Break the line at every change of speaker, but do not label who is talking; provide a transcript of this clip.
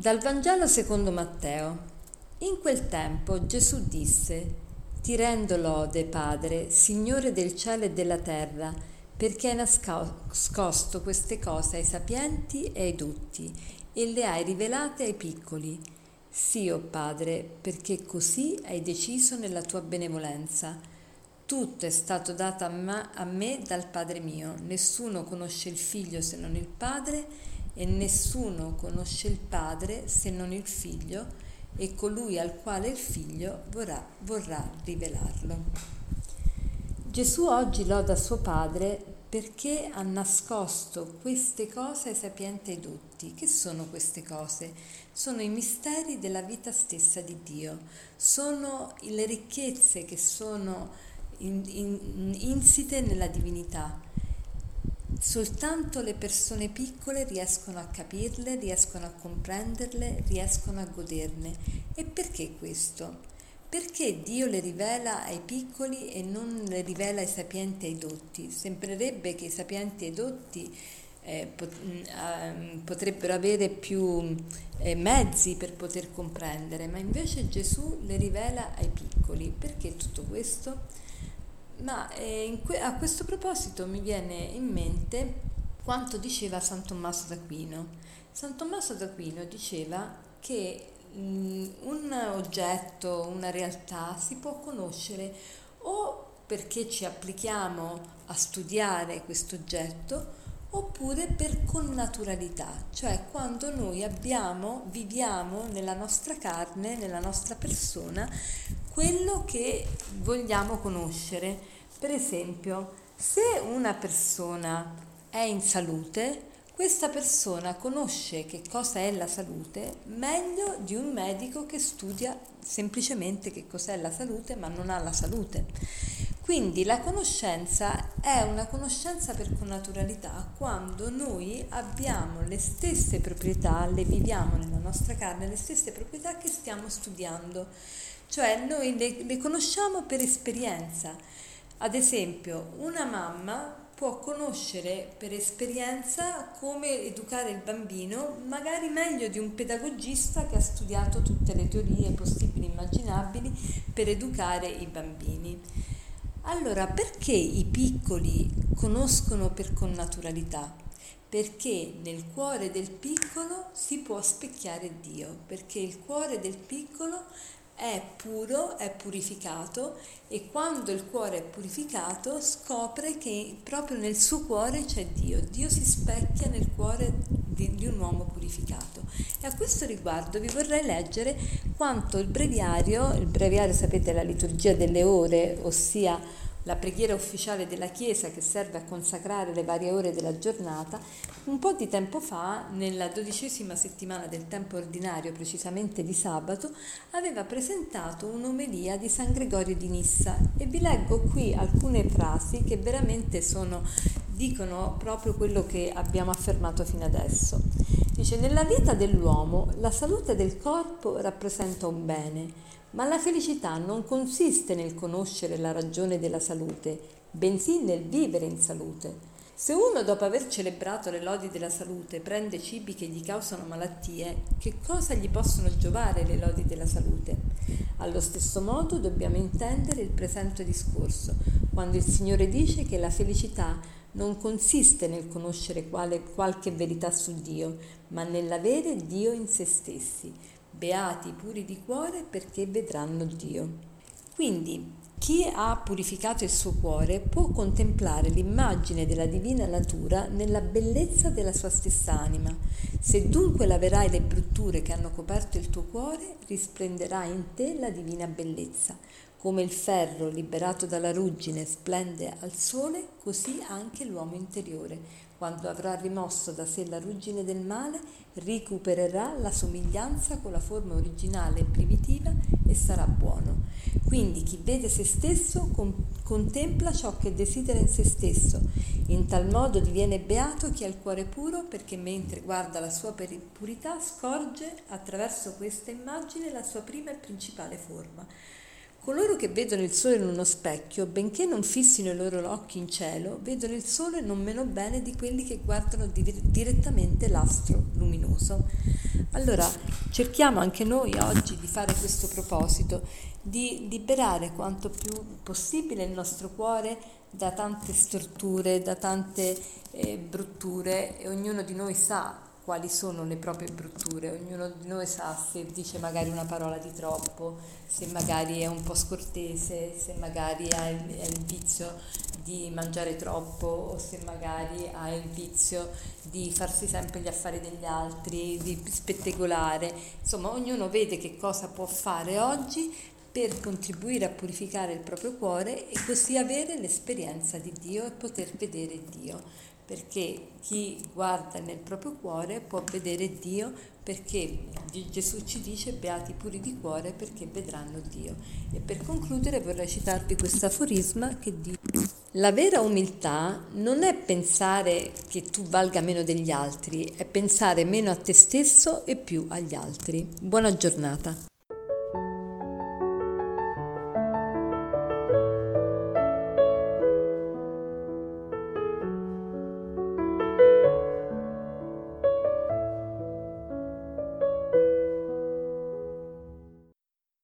Dal Vangelo secondo Matteo. In quel tempo Gesù disse, Ti rendo lode, Padre, Signore del cielo e della terra, perché hai nascosto queste cose ai sapienti e ai dotti e le hai rivelate ai piccoli. Sì, o oh Padre, perché così hai deciso nella tua benevolenza. Tutto è stato dato a me dal Padre mio, nessuno conosce il Figlio se non il Padre, e nessuno conosce il Padre se non il Figlio e colui al quale il Figlio vorrà, vorrà rivelarlo. Gesù oggi loda suo Padre perché ha nascosto queste cose ai sapienti e dotti. Che sono queste cose? Sono i misteri della vita stessa di Dio, sono le ricchezze che sono in, in, insite nella divinità Soltanto le persone piccole riescono a capirle, riescono a comprenderle, riescono a goderne. E perché questo? Perché Dio le rivela ai piccoli e non le rivela ai sapienti e ai dotti? Sembrerebbe che i sapienti e i dotti eh, mm, potrebbero avere più eh, mezzi per poter comprendere, ma invece Gesù le rivela ai piccoli. Perché tutto questo? Ma eh, que- a questo proposito mi viene in mente quanto diceva San Tommaso d'Aquino. San Tommaso d'Aquino diceva che mh, mm, un oggetto, una realtà si può conoscere o perché ci applichiamo a studiare questo oggetto oppure per connaturalità, cioè quando noi abbiamo, viviamo nella nostra carne, nella nostra persona, quello che vogliamo conoscere. Per esempio, se una persona è in salute, questa persona conosce che cosa è la salute meglio di un medico che studia semplicemente che cos'è la salute ma non ha la salute. Quindi la conoscenza è una conoscenza per connaturalità quando noi abbiamo le stesse proprietà, le viviamo nella nostra carne, le stesse proprietà che stiamo studiando, cioè noi le, le conosciamo per esperienza. Ad esempio, una mamma può conoscere per esperienza come educare il bambino, magari meglio di un pedagogista che ha studiato tutte le teorie possibili e immaginabili per educare i bambini. Allora, perché i piccoli conoscono per connaturalità? Perché nel cuore del piccolo si può specchiare Dio, perché il cuore del piccolo è puro, è purificato e quando il cuore è purificato scopre che proprio nel suo cuore c'è Dio. Dio si specchia nel cuore di, di un uomo purificato. E a questo riguardo vi vorrei leggere quanto il breviario, il breviario sapete è la liturgia delle ore, ossia la preghiera ufficiale della Chiesa che serve a consacrare le varie ore della giornata, un po' di tempo fa, nella dodicesima settimana del tempo ordinario, precisamente di sabato, aveva presentato un'omelia di San Gregorio di Nissa e vi leggo qui alcune frasi che veramente sono, dicono proprio quello che abbiamo affermato fino adesso. Dice, nella vita dell'uomo la salute del corpo rappresenta un bene, ma la felicità non consiste nel conoscere la ragione della salute, bensì nel vivere in salute. Se uno dopo aver celebrato le lodi della salute prende cibi che gli causano malattie, che cosa gli possono giovare le lodi della salute? Allo stesso modo dobbiamo intendere il presente discorso, quando il Signore dice che la felicità non consiste nel conoscere quale, qualche verità su Dio, ma nell'avere Dio in se stessi, beati puri di cuore perché vedranno Dio. Quindi chi ha purificato il suo cuore può contemplare l'immagine della divina natura nella bellezza della sua stessa anima. Se dunque laverai le brutture che hanno coperto il tuo cuore, risplenderà in te la divina bellezza. Come il ferro liberato dalla ruggine splende al sole, così anche l'uomo interiore quando avrà rimosso da sé la ruggine del male, recupererà la somiglianza con la forma originale e primitiva e sarà buono. Quindi chi vede se stesso con- contempla ciò che desidera in se stesso. In tal modo diviene beato chi ha il cuore puro perché mentre guarda la sua purità scorge attraverso questa immagine la sua prima e principale forma. Coloro che vedono il sole in uno specchio, benché non fissino i loro occhi in cielo, vedono il sole non meno bene di quelli che guardano di- direttamente l'astro luminoso. Allora cerchiamo anche noi oggi di fare questo proposito, di liberare quanto più possibile il nostro cuore da tante storture, da tante eh, brutture e ognuno di noi sa quali sono le proprie brutture, ognuno di noi sa se dice magari una parola di troppo, se magari è un po' scortese, se magari ha il, il vizio di mangiare troppo o se magari ha il vizio di farsi sempre gli affari degli altri, di spettegolare, insomma ognuno vede che cosa può fare oggi per contribuire a purificare il proprio cuore e così avere l'esperienza di Dio e poter vedere Dio perché chi guarda nel proprio cuore può vedere Dio perché Gesù ci dice beati puri di cuore perché vedranno Dio. E per concludere vorrei citarvi questo aforisma che dice la vera umiltà non è pensare che tu valga meno degli altri, è pensare meno a te stesso e più agli altri. Buona giornata.